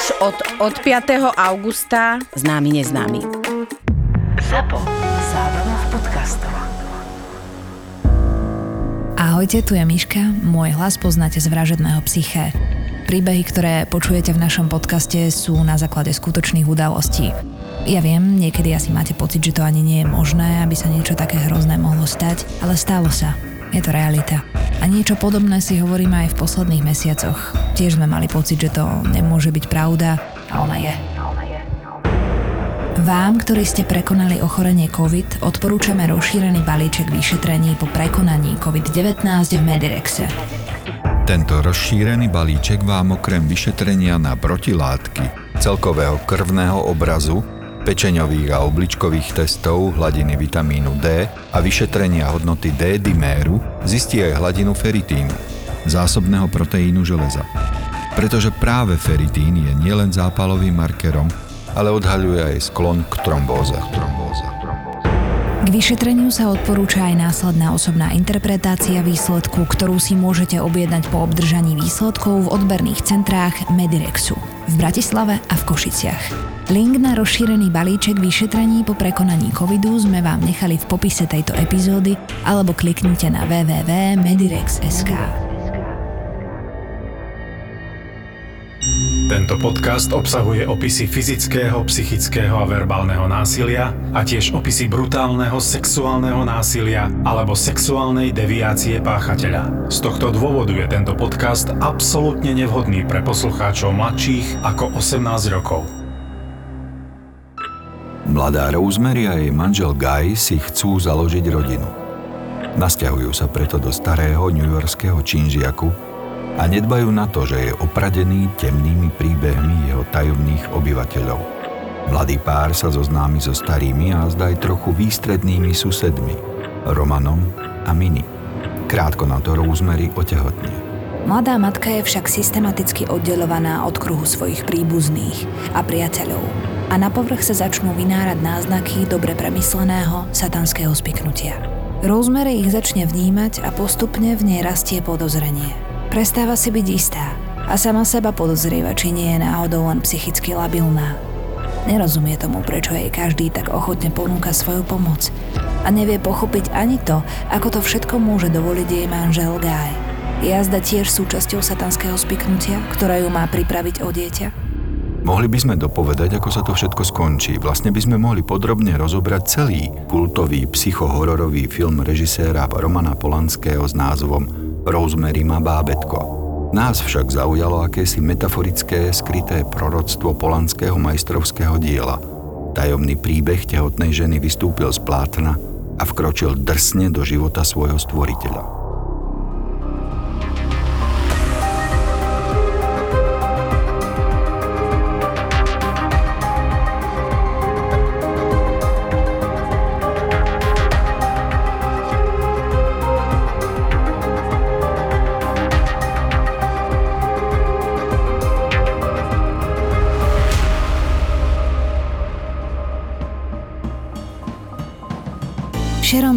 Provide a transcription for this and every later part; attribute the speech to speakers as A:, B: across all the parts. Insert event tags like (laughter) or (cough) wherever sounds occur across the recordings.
A: Už od, od 5. augusta známy neznámy. Zapo. Zábrná v podcastov.
B: Ahojte, tu je Miška. Môj hlas poznáte z vražedného psyché. Príbehy, ktoré počujete v našom podcaste sú na základe skutočných udalostí. Ja viem, niekedy asi máte pocit, že to ani nie je možné, aby sa niečo také hrozné mohlo stať, ale stalo sa. Je to realita. A niečo podobné si hovoríme aj v posledných mesiacoch. Tiež sme mali pocit, že to nemôže byť pravda a ona je. Vám, ktorí ste prekonali ochorenie COVID, odporúčame rozšírený balíček vyšetrení po prekonaní COVID-19 v Medirexe.
C: Tento rozšírený balíček vám okrem vyšetrenia na protilátky, celkového krvného obrazu, pečeňových a obličkových testov hladiny vitamínu D a vyšetrenia hodnoty D-diméru zistí aj hladinu feritínu, zásobného proteínu železa. Pretože práve feritín je nielen zápalovým markerom, ale odhaľuje aj sklon k trombóze.
B: K vyšetreniu sa odporúča aj následná osobná interpretácia výsledku, ktorú si môžete objednať po obdržaní výsledkov v odberných centrách Medirexu v Bratislave a v Košiciach. Link na rozšírený balíček vyšetrení po prekonaní covidu sme vám nechali v popise tejto epizódy alebo kliknite na www.medirex.sk.
D: Tento podcast obsahuje opisy fyzického, psychického a verbálneho násilia a tiež opisy brutálneho sexuálneho násilia alebo sexuálnej deviácie páchateľa. Z tohto dôvodu je tento podcast absolútne nevhodný pre poslucháčov mladších ako 18 rokov.
C: Mladá Rosemary a jej manžel Guy si chcú založiť rodinu. Nasťahujú sa preto do starého newyorského činžiaku, a nedbajú na to, že je opradený temnými príbehmi jeho tajomných obyvateľov. Mladý pár sa zoznámi so starými a zdaj trochu výstrednými susedmi, Romanom a Mini. Krátko na to Rosemary otehotnie.
B: Mladá matka je však systematicky oddelovaná od kruhu svojich príbuzných a priateľov a na povrch sa začnú vynárať náznaky dobre premysleného satanského spiknutia. Rosemary ich začne vnímať a postupne v nej rastie podozrenie. Prestáva si byť istá a sama seba podozrieva, či nie je náhodou len psychicky labilná. Nerozumie tomu, prečo jej každý tak ochotne ponúka svoju pomoc a nevie pochopiť ani to, ako to všetko môže dovoliť jej manžel Guy. Jazda tiež súčasťou satanského spiknutia, ktorá ju má pripraviť o dieťa?
C: Mohli by sme dopovedať, ako sa to všetko skončí. Vlastne by sme mohli podrobne rozobrať celý kultový psychohororový film režiséra Romana Polanského s názvom Rosemary má bábetko. Nás však zaujalo akési metaforické, skryté proroctvo polanského majstrovského diela. Tajomný príbeh tehotnej ženy vystúpil z plátna a vkročil drsne do života svojho stvoriteľa.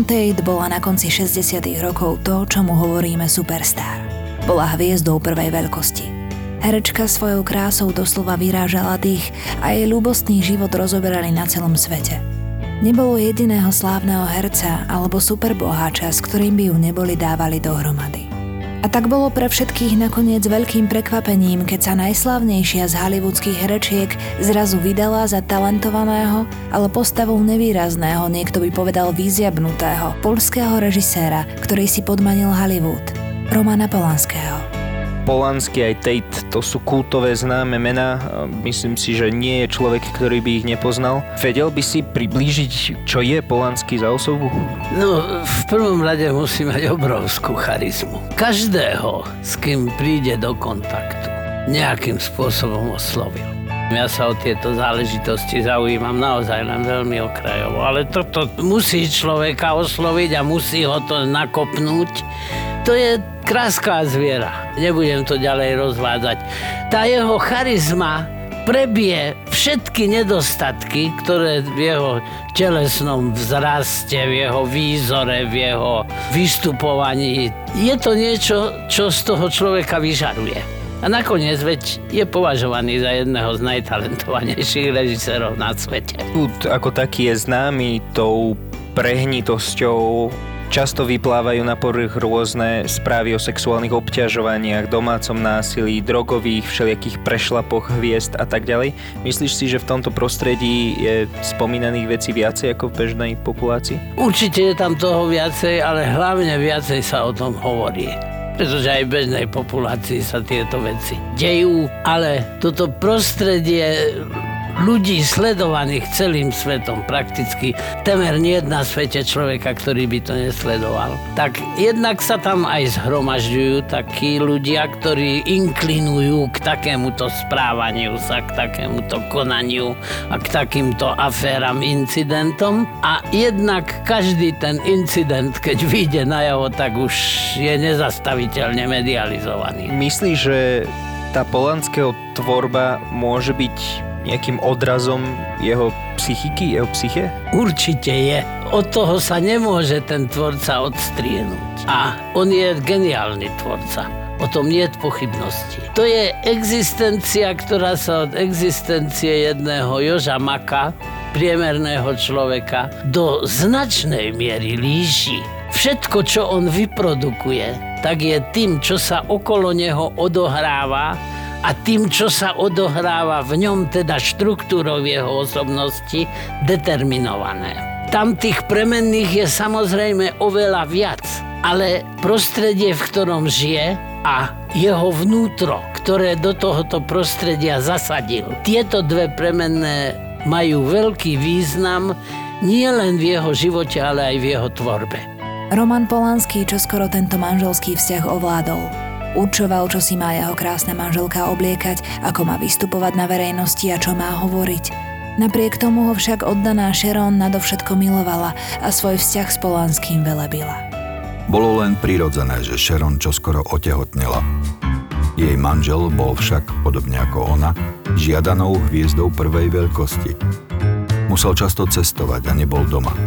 B: Sharon Tate bola na konci 60. rokov to, čomu hovoríme superstar. Bola hviezdou prvej veľkosti. Herečka svojou krásou doslova vyrážala tých a jej ľúbostný život rozoberali na celom svete. Nebolo jediného slávneho herca alebo superboháča, s ktorým by ju neboli dávali dohromady. A tak bolo pre všetkých nakoniec veľkým prekvapením, keď sa najslavnejšia z hollywoodských herečiek zrazu vydala za talentovaného, ale postavou nevýrazného, niekto by povedal vyziabnutého, polského režiséra, ktorý si podmanil Hollywood, Romana Polanského.
E: Polanský aj Tate, to sú kultové známe mená. Myslím si, že nie je človek, ktorý by ich nepoznal. Vedel by si priblížiť, čo je Polanský za osobu?
F: No, v prvom rade musí mať obrovskú charizmu. Každého, s kým príde do kontaktu, nejakým spôsobom oslovil. Ja sa o tieto záležitosti zaujímam naozaj len veľmi okrajovo, ale toto musí človeka osloviť a musí ho to nakopnúť. To je kráská zviera. Nebudem to ďalej rozvádzať. Tá jeho charizma prebie všetky nedostatky, ktoré v jeho telesnom vzraste, v jeho výzore, v jeho vystupovaní. Je to niečo, čo z toho človeka vyžaruje. A nakoniec veď je považovaný za jedného z najtalentovanejších režisérov na svete.
E: Bud ako taký je známy tou prehnitosťou Často vyplávajú na povrch rôzne správy o sexuálnych obťažovaniach, domácom násilí, drogových, všelijakých prešlapoch hviezd a tak ďalej. Myslíš si, že v tomto prostredí je spomínaných vecí viacej ako v bežnej populácii?
F: Určite je tam toho viacej, ale hlavne viacej sa o tom hovorí pretože aj v bežnej populácii sa tieto veci dejú, ale toto prostredie ľudí sledovaných celým svetom prakticky. Temer nie na svete človeka, ktorý by to nesledoval. Tak jednak sa tam aj zhromažďujú takí ľudia, ktorí inklinujú k takémuto správaniu sa, k takémuto konaniu a k takýmto aféram, incidentom. A jednak každý ten incident, keď vyjde na jeho, tak už je nezastaviteľne medializovaný.
E: Myslíš, že tá Polanského tvorba môže byť nejakým odrazom jeho psychiky, jeho psyche?
F: Určite je. Od toho sa nemôže ten tvorca odstrienúť. A on je geniálny tvorca. O tom nie je pochybnosti. To je existencia, ktorá sa od existencie jedného Joža Maka, priemerného človeka, do značnej miery líši. Všetko, čo on vyprodukuje, tak je tým, čo sa okolo neho odohráva a tým, čo sa odohráva v ňom, teda štruktúrou jeho osobnosti, determinované. Tam tých premenných je samozrejme oveľa viac, ale prostredie, v ktorom žije a jeho vnútro, ktoré do tohoto prostredia zasadil, tieto dve premenné majú veľký význam nie len v jeho živote, ale aj v jeho tvorbe.
B: Roman Polanský čoskoro tento manželský vzťah ovládol. Určoval, čo si má jeho krásna manželka obliekať, ako má vystupovať na verejnosti a čo má hovoriť. Napriek tomu ho však oddaná Sharon nadovšetko milovala a svoj vzťah s Polanským velebila.
C: Bolo len prirodzené, že Sharon čoskoro otehotnela. Jej manžel bol však, podobne ako ona, žiadanou hviezdou prvej veľkosti. Musel často cestovať a nebol doma.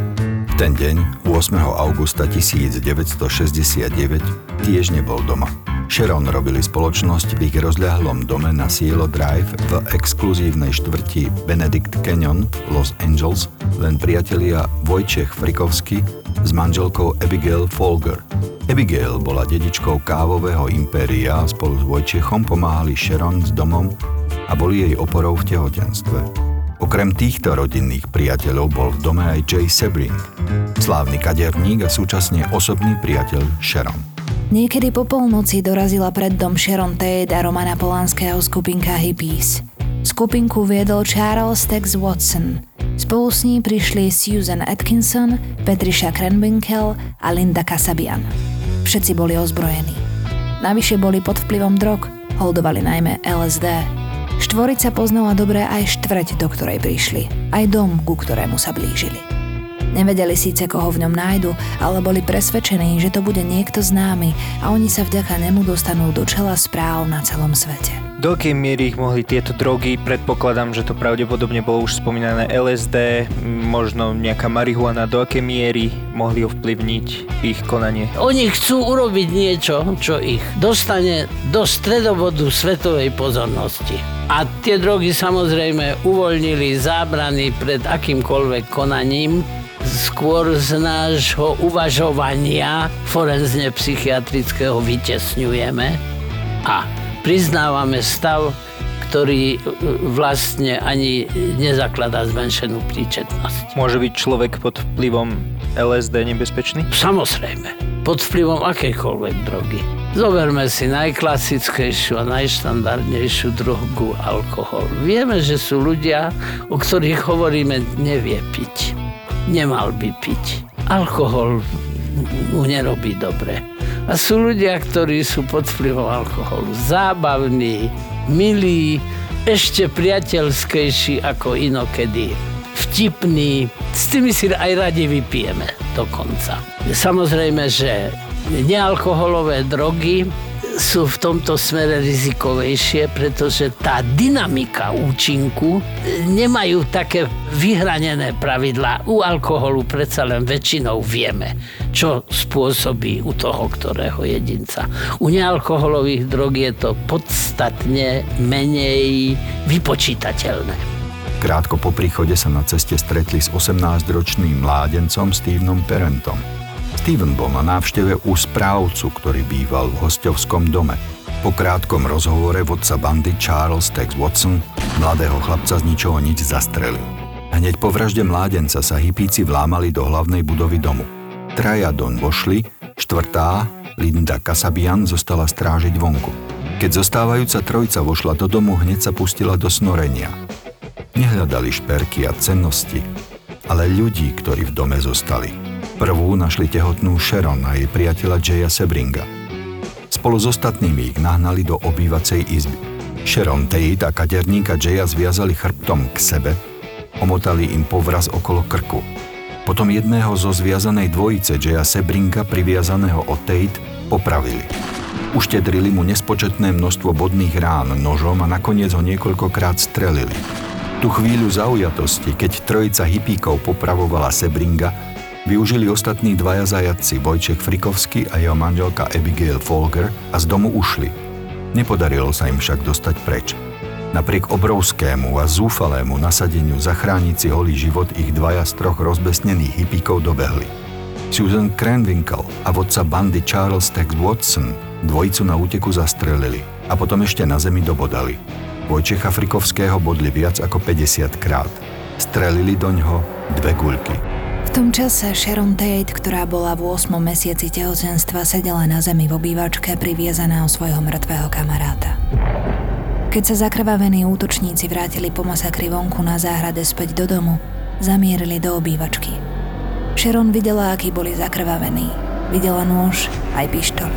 C: V ten deň, 8. augusta 1969, tiež nebol doma. Sharon robili spoločnosť v ich rozľahlom dome na Cielo Drive v exkluzívnej štvrti Benedict Canyon Los Angeles len priatelia Vojčech Frikovsky s manželkou Abigail Folger. Abigail bola dedičkou kávového impéria a spolu s Vojčechom pomáhali Sharon s domom a boli jej oporou v tehotenstve. Okrem týchto rodinných priateľov bol v dome aj Jay Sebring, slávny kaderník a súčasne osobný priateľ Sharon.
B: Niekedy po polnoci dorazila pred dom Sharon Tate a Romana Polanského skupinka Hippies. Skupinku viedol Charles Tex Watson. Spolu s ní prišli Susan Atkinson, Patricia Krenwinkel a Linda Kasabian. Všetci boli ozbrojení. Navyše boli pod vplyvom drog, holdovali najmä LSD. Štvorica poznala dobre aj štvrť, do ktorej prišli, aj dom, ku ktorému sa blížili. Nevedeli síce, koho v ňom nájdu, ale boli presvedčení, že to bude niekto známy a oni sa vďaka nemu dostanú do čela správ na celom svete.
E: Do akej miery ich mohli tieto drogy, predpokladám, že to pravdepodobne bolo už spomínané LSD, možno nejaká marihuana, do akej miery mohli ovplyvniť ich konanie?
F: Oni chcú urobiť niečo, čo ich dostane do stredovodu svetovej pozornosti. A tie drogy samozrejme uvoľnili zábrany pred akýmkoľvek konaním, skôr z nášho uvažovania forenzne psychiatrického vytesňujeme a priznávame stav, ktorý e, vlastne ani nezakladá zmenšenú príčetnosť.
E: Môže byť človek pod vplyvom LSD nebezpečný?
F: Samozrejme. Pod vplyvom akejkoľvek drogy. Zoberme si najklasickejšiu a najštandardnejšiu drogu alkohol. Vieme, že sú ľudia, o ktorých hovoríme, nevie piť. Nemal by piť. Alkohol mu nerobí dobre. A sú ľudia, ktorí sú pod vplyvom alkoholu zábavní, milí, ešte priateľskejší ako inokedy. Vtipný, s tými si aj radi vypijeme dokonca. Samozrejme, že nealkoholové drogy sú v tomto smere rizikovejšie, pretože tá dynamika účinku nemajú také vyhranené pravidlá. U alkoholu predsa len väčšinou vieme, čo spôsobí u toho, ktorého jedinca. U nealkoholových drog je to podstatne menej vypočítateľné.
C: Krátko po príchode sa na ceste stretli s 18-ročným mládencom Stevenom Parentom. Steven bol na návšteve u správcu, ktorý býval v hostovskom dome. Po krátkom rozhovore vodca bandy Charles Tex Watson mladého chlapca z ničoho nič zastrelil. Hneď po vražde mládenca sa hypíci vlámali do hlavnej budovy domu. Traja Don vošli, štvrtá, Linda Kasabian, zostala strážiť vonku. Keď zostávajúca trojca vošla do domu, hneď sa pustila do snorenia. Nehľadali šperky a cennosti, ale ľudí, ktorí v dome zostali – Prvú našli tehotnú Sharon a jej priateľa Jaya Sebringa. Spolu s ostatnými ich nahnali do obývacej izby. Sharon Tate a kaderníka Jaya zviazali chrbtom k sebe, omotali im povraz okolo krku. Potom jedného zo zviazanej dvojice Jaya Sebringa priviazaného o Tate popravili. Uštedrili mu nespočetné množstvo bodných rán nožom a nakoniec ho niekoľkokrát strelili. Tu chvíľu zaujatosti, keď trojica hypíkov popravovala Sebringa, využili ostatní dvaja zajadci Vojček Frikovský a jeho manželka Abigail Folger a z domu ušli. Nepodarilo sa im však dostať preč. Napriek obrovskému a zúfalému nasadeniu zachrániť si holý život ich dvaja z troch rozbesnených hippíkov dobehli. Susan Cranwinkle a vodca bandy Charles Tex Watson dvojicu na úteku zastrelili a potom ešte na zemi dobodali. Vojčecha Frikovského bodli viac ako 50 krát. Strelili do ňoho dve guľky
B: tom čase Sharon Tate, ktorá bola v 8. mesiaci tehotenstva, sedela na zemi v obývačke priviezaná o svojho mŕtvého kamaráta. Keď sa zakrvavení útočníci vrátili po masakri vonku na záhrade späť do domu, zamierili do obývačky. Sharon videla, akí boli zakrvavení. Videla nôž, aj pištol.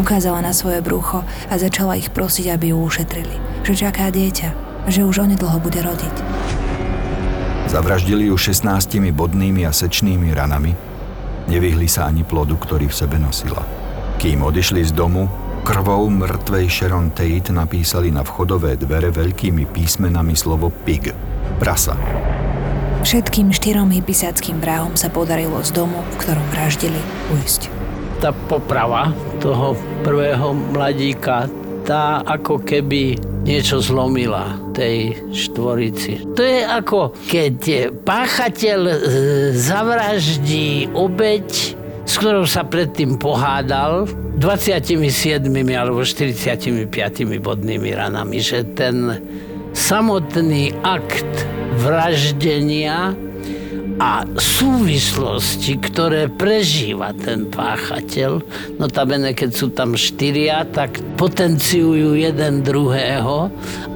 B: Ukázala na svoje brucho a začala ich prosiť, aby ju ušetrili. Že čaká dieťa, že už onedlho bude rodiť.
C: Zavraždili ju 16 bodnými a sečnými ranami. Nevyhli sa ani plodu, ktorý v sebe nosila. Kým odišli z domu, krvou mŕtvej Sharon Tate napísali na vchodové dvere veľkými písmenami slovo pig, prasa.
B: Všetkým štyrom hypisáckým vrahom sa podarilo z domu, v ktorom vraždili, ujsť.
F: Tá poprava toho prvého mladíka, tá ako keby niečo zlomila tej štvorici. To je ako keď páchateľ e, zavraždí obeď, s ktorou sa predtým pohádal, 27 alebo 45 bodnými ranami, že ten samotný akt vraždenia a súvislosti, ktoré prežíva ten páchateľ, notabene keď sú tam štyria, tak potenciujú jeden druhého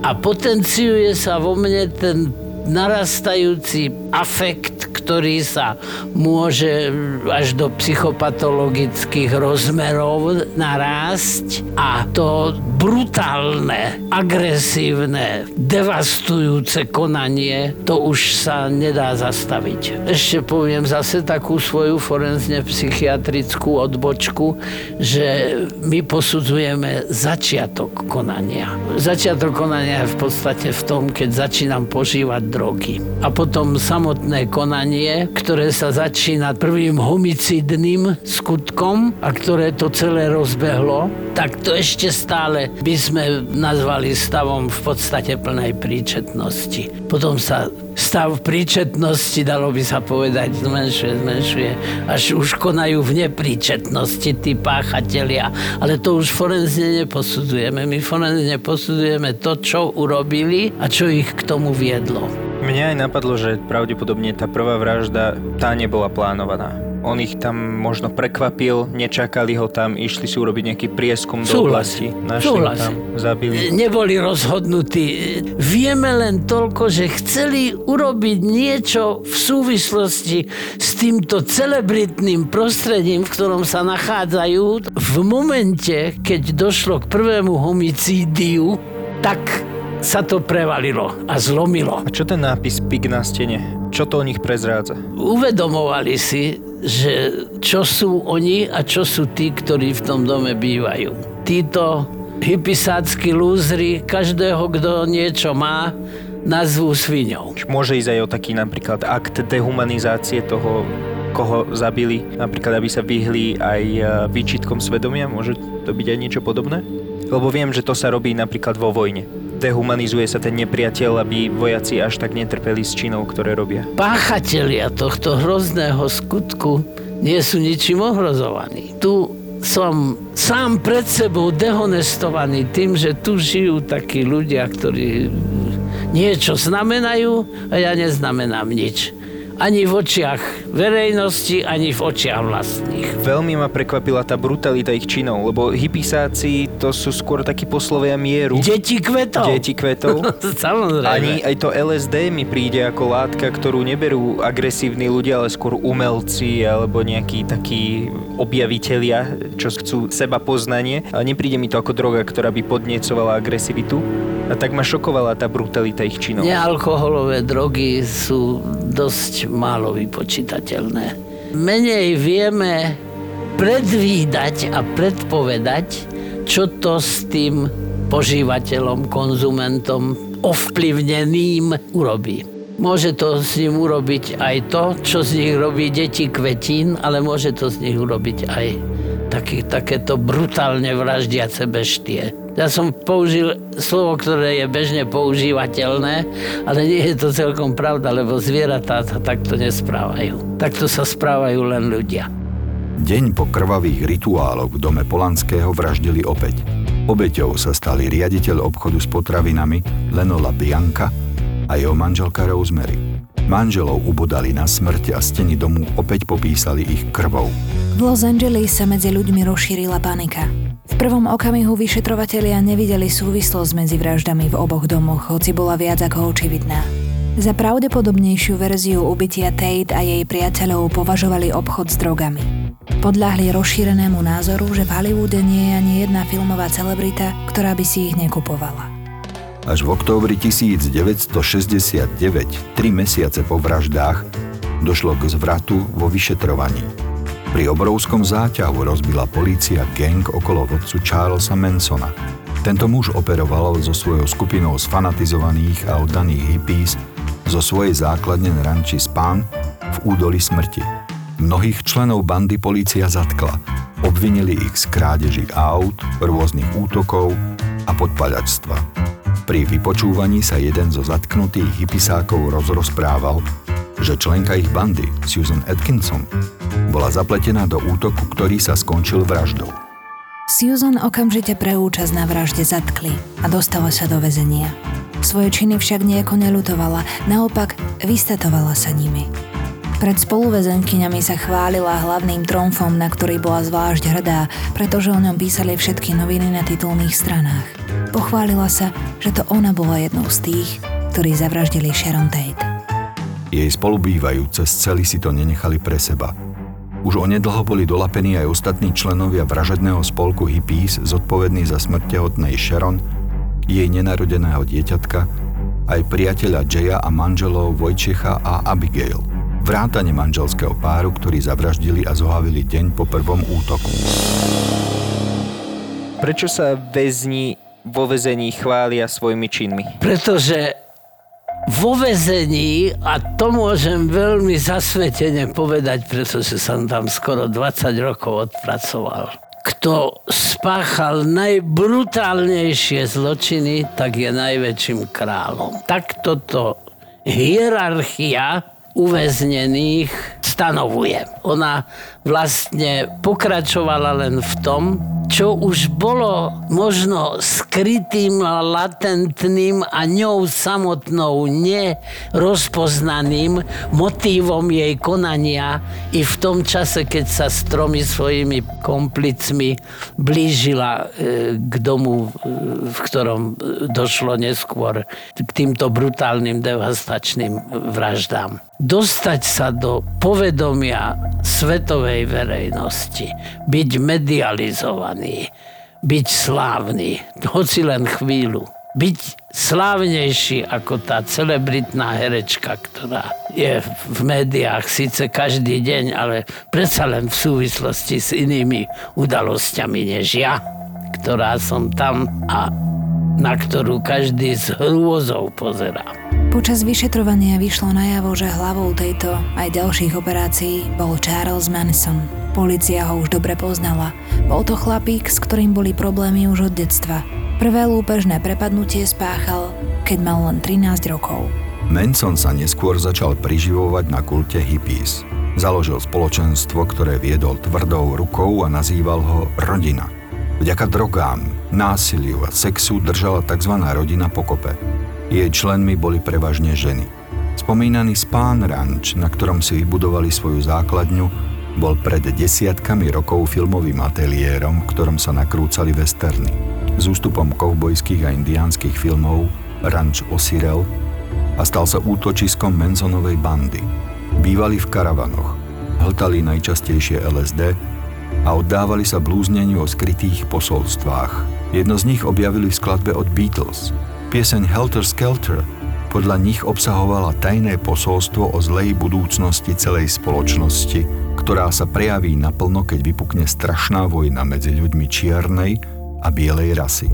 F: a potenciuje sa vo mne ten narastajúci afekt, ktorý sa môže až do psychopatologických rozmerov narásť a to brutálne, agresívne, devastujúce konanie, to už sa nedá zastaviť. Ešte poviem zase takú svoju forenzne psychiatrickú odbočku, že my posudzujeme začiatok konania. Začiatok konania je v podstate v tom, keď začínam požívať drogy. A potom samotné konanie, ktoré sa začína prvým homicidným skutkom a ktoré to celé rozbehlo, tak to ešte stále by sme nazvali stavom v podstate plnej príčetnosti. Potom sa stav príčetnosti, dalo by sa povedať, zmenšuje, zmenšuje, až už konajú v nepríčetnosti tí páchatelia. Ale to už forenzne neposudzujeme. My forenzne posudzujeme to, čo urobili a čo ich k tomu viedlo.
E: Mňa aj napadlo, že pravdepodobne tá prvá vražda, tá nebola plánovaná On ich tam možno prekvapil, nečakali ho tam, išli si urobiť nejaký prieskum do oblasti. Našli ho
F: Súhlasím.
E: tam, zabili.
F: Neboli rozhodnutí. Vieme len toľko, že chceli urobiť niečo v súvislosti s týmto celebritným prostredím, v ktorom sa nachádzajú. V momente, keď došlo k prvému homicídiu, tak sa to prevalilo a zlomilo.
E: A čo ten nápis Pig na stene? Čo to o nich prezrádza?
F: Uvedomovali si, že čo sú oni a čo sú tí, ktorí v tom dome bývajú. Títo hypisácky lúzry, každého, kto niečo má, nazvú sviňou.
E: Môže ísť aj o taký napríklad akt dehumanizácie toho, koho zabili, napríklad aby sa vyhli aj e, výčitkom svedomia, môže to byť aj niečo podobné? Lebo viem, že to sa robí napríklad vo vojne. Dehumanizuje sa ten nepriateľ, aby vojaci až tak netrpeli s činou, ktoré robia.
F: Páchatelia tohto hrozného skutku nie sú ničím ohrozovaní. Tu som sám pred sebou dehonestovaný tým, že tu žijú takí ľudia, ktorí niečo znamenajú a ja neznamenám nič. Ani v očiach verejnosti, ani v očiach vlastných.
E: Veľmi ma prekvapila tá brutalita ich činov, lebo hypisáci to sú skôr takí poslovia mieru.
F: Deti kvetov.
E: Deti kvetov. (laughs)
F: Samozrejme.
E: Ani aj to LSD mi príde ako látka, ktorú neberú agresívni ľudia, ale skôr umelci alebo nejakí takí objavitelia, čo chcú seba poznanie. Ale nepríde mi to ako droga, ktorá by podniecovala agresivitu. A tak ma šokovala tá brutalita ich činov.
F: Nealkoholové drogy sú dosť málo vypočítateľné. Menej vieme predvídať a predpovedať, čo to s tým požívateľom, konzumentom, ovplyvneným urobí. Môže to s ním urobiť aj to, čo z nich robí deti kvetín, ale môže to z nich urobiť aj taký, takéto brutálne vraždiace beštie. Ja som použil slovo, ktoré je bežne používateľné, ale nie je to celkom pravda, lebo zvieratá sa takto nesprávajú. Takto sa správajú len ľudia.
C: Deň po krvavých rituáloch v dome Polanského vraždili opäť. Obeťou sa stali riaditeľ obchodu s potravinami Lenola Bianca a jeho manželka Rosemary. Manželov ubodali na smrť a steny domu opäť popísali ich krvou.
B: V Los Angeles sa medzi ľuďmi rozšírila panika. V prvom okamihu vyšetrovatelia nevideli súvislosť medzi vraždami v oboch domoch, hoci bola viac ako očividná. Za pravdepodobnejšiu verziu ubytia Tate a jej priateľov považovali obchod s drogami. Podľahli rozšírenému názoru, že v Hollywoode nie je ani jedna filmová celebrita, ktorá by si ich nekupovala.
C: Až v októbri 1969, tri mesiace po vraždách, došlo k zvratu vo vyšetrovaní. Pri obrovskom záťahu rozbila polícia gang okolo vodcu Charlesa Mansona. Tento muž operoval so svojou skupinou sfanatizovaných a oddaných hippies zo svojej základne na ranči Spán v údoli smrti. Mnohých členov bandy polícia zatkla. Obvinili ich z krádeží aut, rôznych útokov a podpaľačstva. Pri vypočúvaní sa jeden zo zatknutých hypisákov rozrozprával, že členka ich bandy, Susan Atkinson, bola zapletená do útoku, ktorý sa skončil vraždou.
B: Susan okamžite pre účasť na vražde zatkli a dostala sa do väzenia. Svoje činy však nejako nelutovala, naopak vystatovala sa nimi. Pred spoluväzenkyňami sa chválila hlavným tromfom, na ktorý bola zvlášť hrdá, pretože o ňom písali všetky noviny na titulných stranách. Pochválila sa, že to ona bola jednou z tých, ktorí zavraždili Sharon Tate.
C: Jej spolubývajúce z cely si to nenechali pre seba. Už onedlho boli dolapení aj ostatní členovia vražedného spolku hippies zodpovední za smrť tehotnej Sharon, jej nenarodeného dieťatka, aj priateľa Jaya a manželov Vojčecha a Abigail – vrátane manželského páru, ktorí zavraždili a zohavili deň po prvom útoku.
E: Prečo sa väzni vo väzení chvália svojimi činmi?
F: Pretože vo väzení, a to môžem veľmi zasvetene povedať, pretože som tam skoro 20 rokov odpracoval, kto spáchal najbrutálnejšie zločiny, tak je najväčším kráľom. Tak toto hierarchia uväznených stanovuje. Ona vlastne pokračovala len v tom, čo už bolo možno skrytým, latentným a ňou samotnou nerozpoznaným motívom jej konania i v tom čase, keď sa s tromi svojimi komplicmi blížila e, k domu, e, v ktorom došlo neskôr k týmto brutálnym devastačným vraždám. Dostať sa do povedomia svetovej verejnosti, byť medializovaný, byť slávny, hoci len chvíľu. Byť slávnejší ako tá celebritná herečka, ktorá je v médiách síce každý deň, ale predsa len v súvislosti s inými udalosťami než ja, ktorá som tam a na ktorú každý s hrôzou pozerá.
B: Počas vyšetrovania vyšlo najavo, že hlavou tejto aj ďalších operácií bol Charles Manson. Polícia ho už dobre poznala. Bol to chlapík, s ktorým boli problémy už od detstva. Prvé lúpežné prepadnutie spáchal, keď mal len 13 rokov.
C: Manson sa neskôr začal priživovať na kulte hippies. Založil spoločenstvo, ktoré viedol tvrdou rukou a nazýval ho rodina – Vďaka drogám, násiliu a sexu držala tzv. rodina pokope. Jej členmi boli prevažne ženy. Spomínaný Spán Ranch, na ktorom si vybudovali svoju základňu, bol pred desiatkami rokov filmovým ateliérom, v ktorom sa nakrúcali westerny. S ústupom kovbojských a indiánskych filmov Ranch Osirel a stal sa útočiskom Menzonovej bandy. Bývali v karavanoch, hltali najčastejšie LSD a oddávali sa blúzneniu o skrytých posolstvách. Jedno z nich objavili v skladbe od Beatles. Pieseň Helter Skelter podľa nich obsahovala tajné posolstvo o zlej budúcnosti celej spoločnosti, ktorá sa prejaví naplno, keď vypukne strašná vojna medzi ľuďmi čiernej a bielej rasy.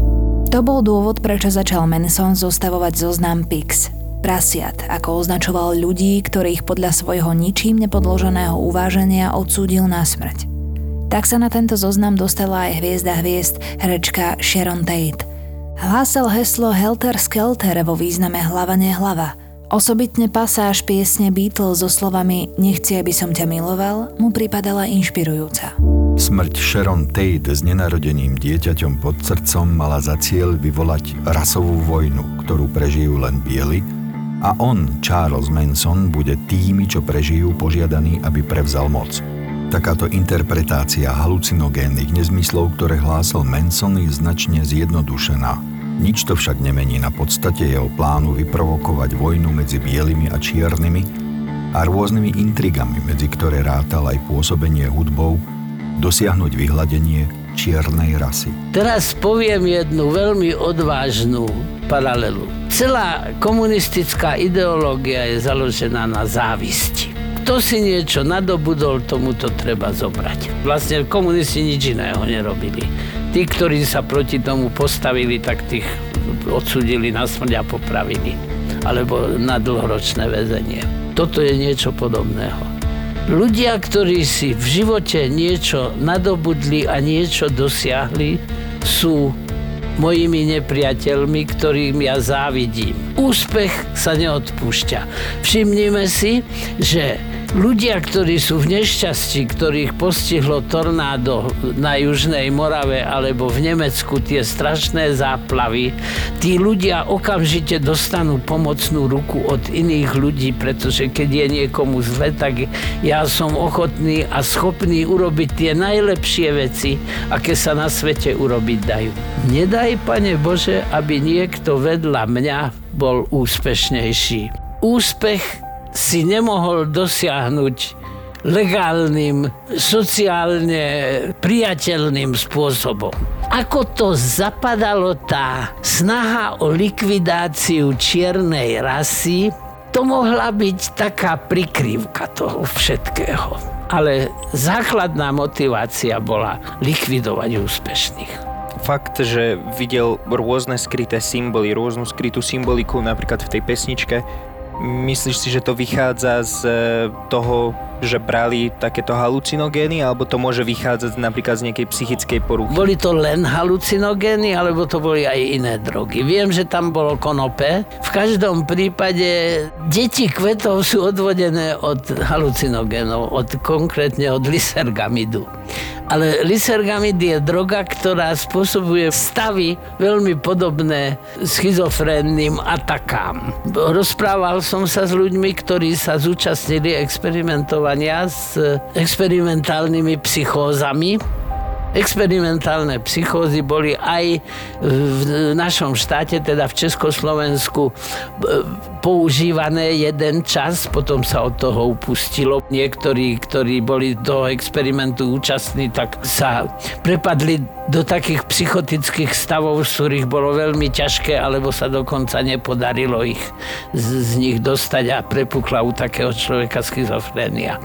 B: To bol dôvod, prečo začal Manson zostavovať zoznam Pix, prasiat, ako označoval ľudí, ktorých podľa svojho ničím nepodloženého uváženia odsúdil na smrť. Tak sa na tento zoznam dostala aj hviezda hviezd herečka Sharon Tate. Hlásal heslo Helter Skelter vo význame hlava nehlava. Osobitne pasáž piesne Beatles so slovami Nechci, aby som ťa miloval, mu pripadala inšpirujúca.
C: Smrť Sharon Tate s nenarodeným dieťaťom pod srdcom mala za cieľ vyvolať rasovú vojnu, ktorú prežijú len bieli, a on, Charles Manson, bude tými, čo prežijú požiadaný, aby prevzal moc. Takáto interpretácia halucinogénnych nezmyslov, ktoré hlásal Manson, je značne zjednodušená. Nič to však nemení na podstate jeho plánu vyprovokovať vojnu medzi bielými a čiernymi a rôznymi intrigami, medzi ktoré rátal aj pôsobenie hudbou, dosiahnuť vyhladenie čiernej rasy.
F: Teraz poviem jednu veľmi odvážnu paralelu. Celá komunistická ideológia je založená na závisti. Kto si niečo nadobudol, tomu to treba zobrať. Vlastne komunisti nič iného nerobili. Tí, ktorí sa proti tomu postavili, tak tých odsudili na smrť a popravili. Alebo na dlhoročné väzenie. Toto je niečo podobného. Ľudia, ktorí si v živote niečo nadobudli a niečo dosiahli, sú mojimi nepriateľmi, ktorým ja závidím. Úspech sa neodpúšťa. Všimnime si, že ľudia, ktorí sú v nešťastí, ktorých postihlo tornádo na Južnej Morave alebo v Nemecku tie strašné záplavy, tí ľudia okamžite dostanú pomocnú ruku od iných ľudí, pretože keď je niekomu zle, tak ja som ochotný a schopný urobiť tie najlepšie veci, aké sa na svete urobiť dajú. Nedaj, Pane Bože, aby niekto vedľa mňa bol úspešnejší. Úspech si nemohol dosiahnuť legálnym, sociálne priateľným spôsobom. Ako to zapadalo tá snaha o likvidáciu čiernej rasy, to mohla byť taká prikrývka toho všetkého. Ale základná motivácia bola likvidovať úspešných
E: fakt, že videl rôzne skryté symboly, rôznu skrytú symboliku napríklad v tej pesničke, Myslíš si, že to vychádza z eh, toho že brali takéto halucinogény, alebo to môže vychádzať napríklad z nejakej psychickej poruchy?
F: Boli to len halucinogény, alebo to boli aj iné drogy. Viem, že tam bolo konope. V každom prípade deti kvetov sú odvodené od halucinogénov, od, konkrétne od lysergamidu. Ale lysergamid je droga, ktorá spôsobuje stavy veľmi podobné schizofrénnym atakám. Rozprával som sa s ľuďmi, ktorí sa zúčastnili experimentovania s experimentálnymi psychózami experimentálne psychózy boli aj v našom štáte, teda v Československu, používané jeden čas, potom sa od toho upustilo. Niektorí, ktorí boli toho experimentu účastní, tak sa prepadli do takých psychotických stavov, z ktorých bolo veľmi ťažké, alebo sa dokonca nepodarilo ich z, z nich dostať a prepukla u takého človeka schizofrénia.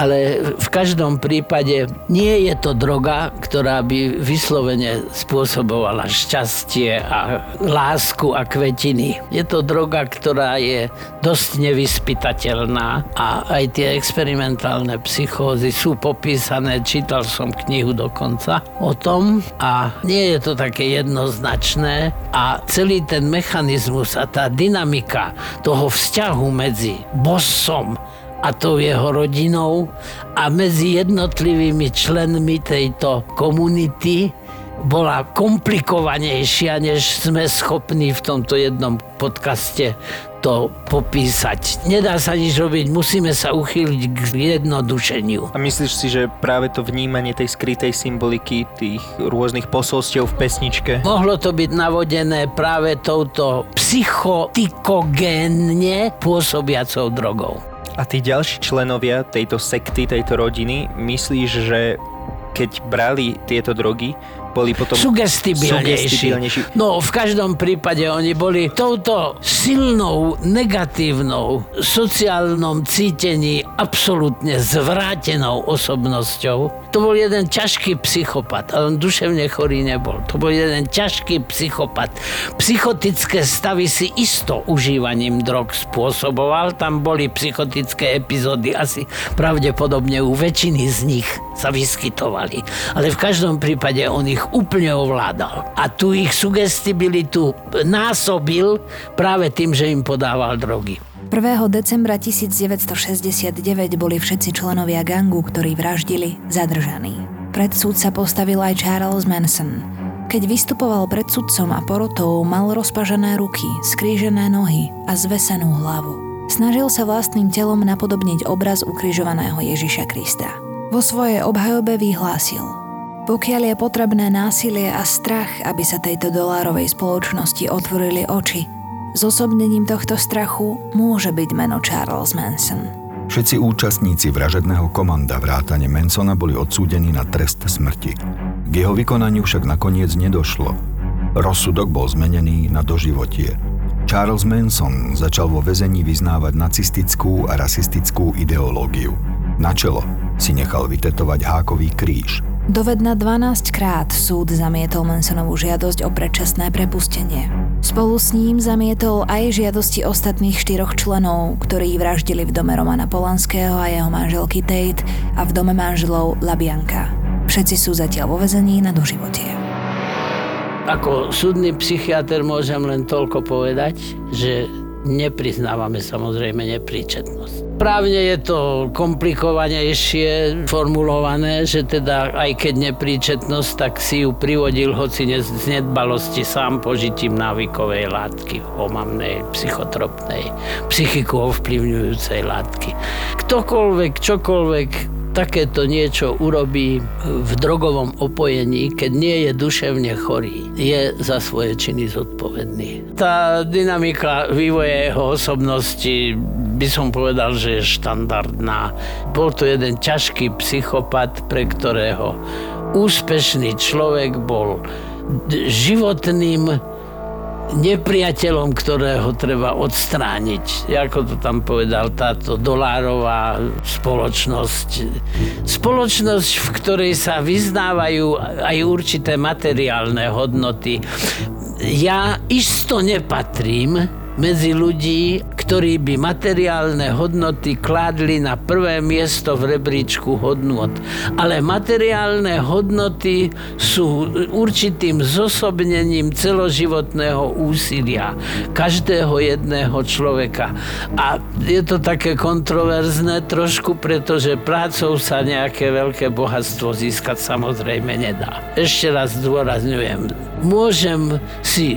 F: Ale v každom prípade nie je to droga, ktorá by vyslovene spôsobovala šťastie a lásku a kvetiny. Je to droga, ktorá je dosť nevyspytateľná a aj tie experimentálne psychózy sú popísané, čítal som knihu dokonca o tom a nie je to také jednoznačné. A celý ten mechanizmus a tá dynamika toho vzťahu medzi bossom a tou jeho rodinou a medzi jednotlivými členmi tejto komunity bola komplikovanejšia, než sme schopní v tomto jednom podcaste to popísať. Nedá sa nič robiť, musíme sa uchýliť k jednodušeniu.
E: A myslíš si, že práve to vnímanie tej skrytej symboliky, tých rôznych posolstiev v pesničke?
F: Mohlo to byť navodené práve touto psychotikogénne pôsobiacou drogou.
E: A tí ďalší členovia tejto sekty, tejto rodiny, myslíš, že keď brali tieto drogy, boli potom
F: sugestibilnejší. No, v každom prípade oni boli touto silnou, negatívnou, sociálnom cítení absolútne zvrátenou osobnosťou. To bol jeden ťažký psychopat, ale on duševne chorý nebol. To bol jeden ťažký psychopat. Psychotické stavy si isto užívaním drog spôsoboval. Tam boli psychotické epizódy asi pravdepodobne u väčšiny z nich sa vyskytovali. Ale v každom prípade on ich úplne ovládal. A tu ich sugestibilitu násobil práve tým, že im podával drogy.
B: 1. decembra 1969 boli všetci členovia gangu, ktorí vraždili, zadržaní. Pred súd sa postavil aj Charles Manson. Keď vystupoval pred sudcom a porotou, mal rozpažené ruky, skrížené nohy a zvesenú hlavu. Snažil sa vlastným telom napodobniť obraz ukrižovaného Ježiša Krista. Vo svojej obhajobe vyhlásil – pokiaľ je potrebné násilie a strach, aby sa tejto dolárovej spoločnosti otvorili oči, zosobnením tohto strachu môže byť meno Charles Manson.
C: Všetci účastníci vražedného komanda vrátane Mansona boli odsúdení na trest smrti. K jeho vykonaniu však nakoniec nedošlo. Rozsudok bol zmenený na doživotie. Charles Manson začal vo väzení vyznávať nacistickú a rasistickú ideológiu. Na čelo si nechal vytetovať hákový kríž –
B: Dovedna 12 krát súd zamietol Mansonovú žiadosť o predčasné prepustenie. Spolu s ním zamietol aj žiadosti ostatných štyroch členov, ktorí vraždili v dome Romana Polanského a jeho manželky Tate a v dome manželov Labianka. Všetci sú zatiaľ vo vezení na doživotie.
F: Ako súdny psychiatr môžem len toľko povedať, že nepriznávame samozrejme nepríčetnosť. Právne je to komplikovanejšie formulované, že teda aj keď nepríčetnosť, tak si ju privodil hoci z nedbalosti sám požitím návykovej látky, omamnej, psychotropnej, psychiku ovplyvňujúcej látky. Ktokoľvek, čokoľvek takéto niečo urobí v drogovom opojení, keď nie je duševne chorý, je za svoje činy zodpovedný. Tá dynamika vývoja jeho osobnosti by som povedal, že je štandardná. Bol to jeden ťažký psychopat, pre ktorého úspešný človek bol životným nepriateľom, ktorého treba odstrániť. Ako to tam povedal táto dolárová spoločnosť. Spoločnosť, v ktorej sa vyznávajú aj určité materiálne hodnoty. Ja isto nepatrím medzi ľudí, ktorí by materiálne hodnoty kládli na prvé miesto v rebríčku hodnot. Ale materiálne hodnoty sú určitým zosobnením celoživotného úsilia každého jedného človeka. A je to také kontroverzné trošku, pretože prácou sa nejaké veľké bohatstvo získať samozrejme nedá. Ešte raz zdôrazňujem, môžem si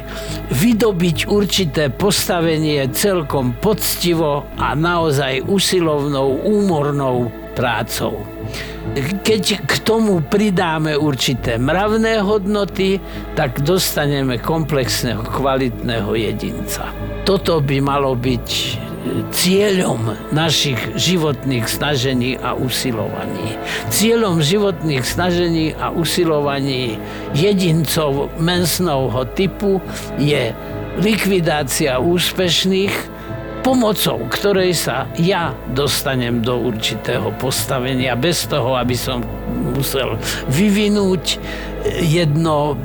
F: vydobiť určité postavenie celkom poctivo a naozaj usilovnou, úmornou prácou. Keď k tomu pridáme určité mravné hodnoty, tak dostaneme komplexného, kvalitného jedinca. Toto by malo byť cieľom našich životných snažení a usilovaní. Cieľom životných snažení a usilovaní jedincov mensnovho typu je likvidácia úspešných pomocou ktorej sa ja dostanem do určitého postavenia bez toho, aby som musel vyvinúť jedno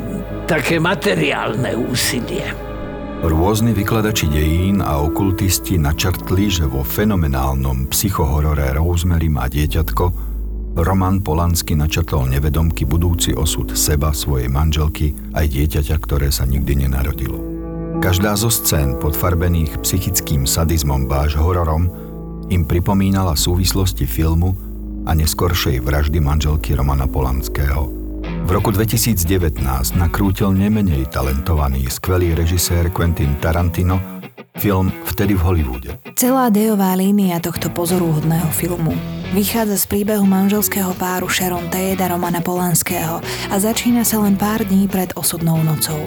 F: také materiálne úsilie.
C: Rôzni vykladači dejín a okultisti načrtli, že vo fenomenálnom psychohorore Rosemary má dieťatko Roman Polanský načrtol nevedomky budúci osud seba, svojej manželky aj dieťaťa, ktoré sa nikdy nenarodilo. Každá zo scén podfarbených psychickým sadizmom báž hororom im pripomínala súvislosti filmu a neskoršej vraždy manželky Romana Polanského – v roku 2019 nakrútil nemenej talentovaný skvelý režisér Quentin Tarantino film Vtedy v Hollywoode.
B: Celá dejová línia tohto pozorúhodného filmu vychádza z príbehu manželského páru Sharon Tate a Romana Polanského a začína sa len pár dní pred osudnou nocou.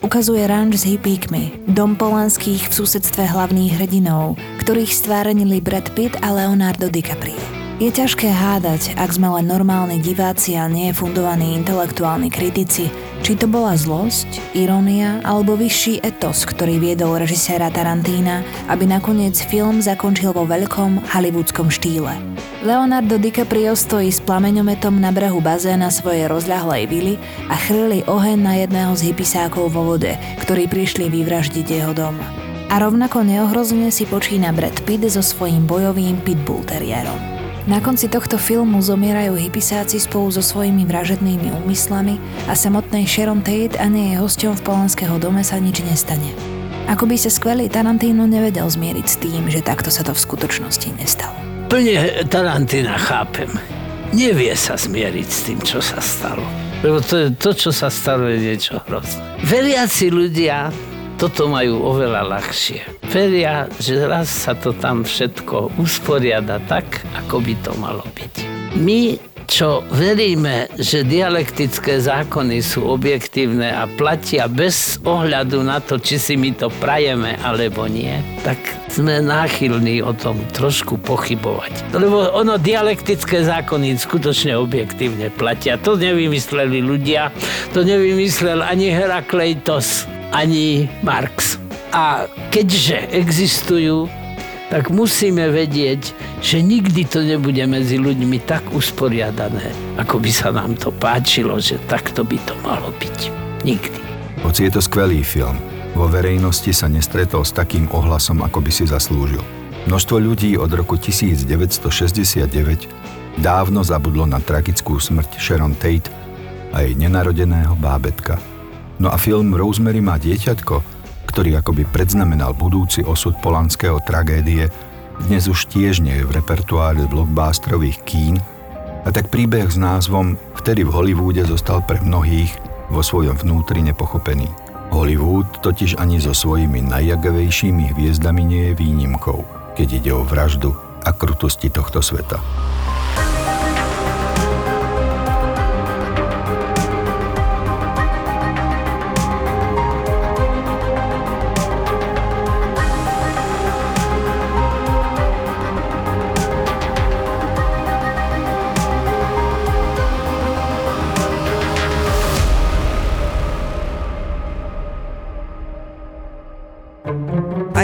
B: Ukazuje ranč s hippíkmi, dom Polanských v susedstve hlavných hrdinov, ktorých stvárnili Brad Pitt a Leonardo DiCaprio. Je ťažké hádať, ak sme len normálni diváci a nie fundovaní intelektuálni kritici, či to bola zlosť, irónia alebo vyšší etos, ktorý viedol režiséra Tarantína, aby nakoniec film zakončil vo veľkom hollywoodskom štýle. Leonardo DiCaprio stojí s plameňometom na brehu bazéna svojej rozľahlej vily a chrli oheň na jedného z hypisákov vo vode, ktorí prišli vyvraždiť jeho dom. A rovnako neohrozne si počína Brad Pitt so svojím bojovým pitbull teriérom. Na konci tohto filmu zomierajú hypisáci spolu so svojimi vražednými úmyslami a samotnej Sharon Tate a nie je hosťom v Polanského dome sa nič nestane. Ako by sa skvelý Tarantino nevedel zmieriť s tým, že takto sa to v skutočnosti nestalo.
F: Plne Tarantina chápem. Nevie sa zmieriť s tým, čo sa stalo. Lebo to, to čo sa stalo, je niečo hrozné. Veriaci ľudia toto majú oveľa ľahšie. Veria, že raz sa to tam všetko usporiada tak, ako by to malo byť. My čo veríme, že dialektické zákony sú objektívne a platia bez ohľadu na to, či si my to prajeme alebo nie, tak sme náchylní o tom trošku pochybovať. Lebo ono dialektické zákony skutočne objektívne platia. To nevymysleli ľudia, to nevymyslel ani Herakleitos, ani Marx. A keďže existujú, tak musíme vedieť, že nikdy to nebude medzi ľuďmi tak usporiadané, ako by sa nám to páčilo, že takto by to malo byť. Nikdy.
C: Hoci je to skvelý film, vo verejnosti sa nestretol s takým ohlasom, ako by si zaslúžil. Množstvo ľudí od roku 1969 dávno zabudlo na tragickú smrť Sharon Tate a jej nenarodeného bábetka – No a film Rosemary má dieťatko, ktorý akoby predznamenal budúci osud polanského tragédie, dnes už tiež nie je v repertoári blockbusterových kín, a tak príbeh s názvom Vtedy v Hollywoode zostal pre mnohých vo svojom vnútri nepochopený. Hollywood totiž ani so svojimi najjagavejšími hviezdami nie je výnimkou, keď ide o vraždu a krutosti tohto sveta.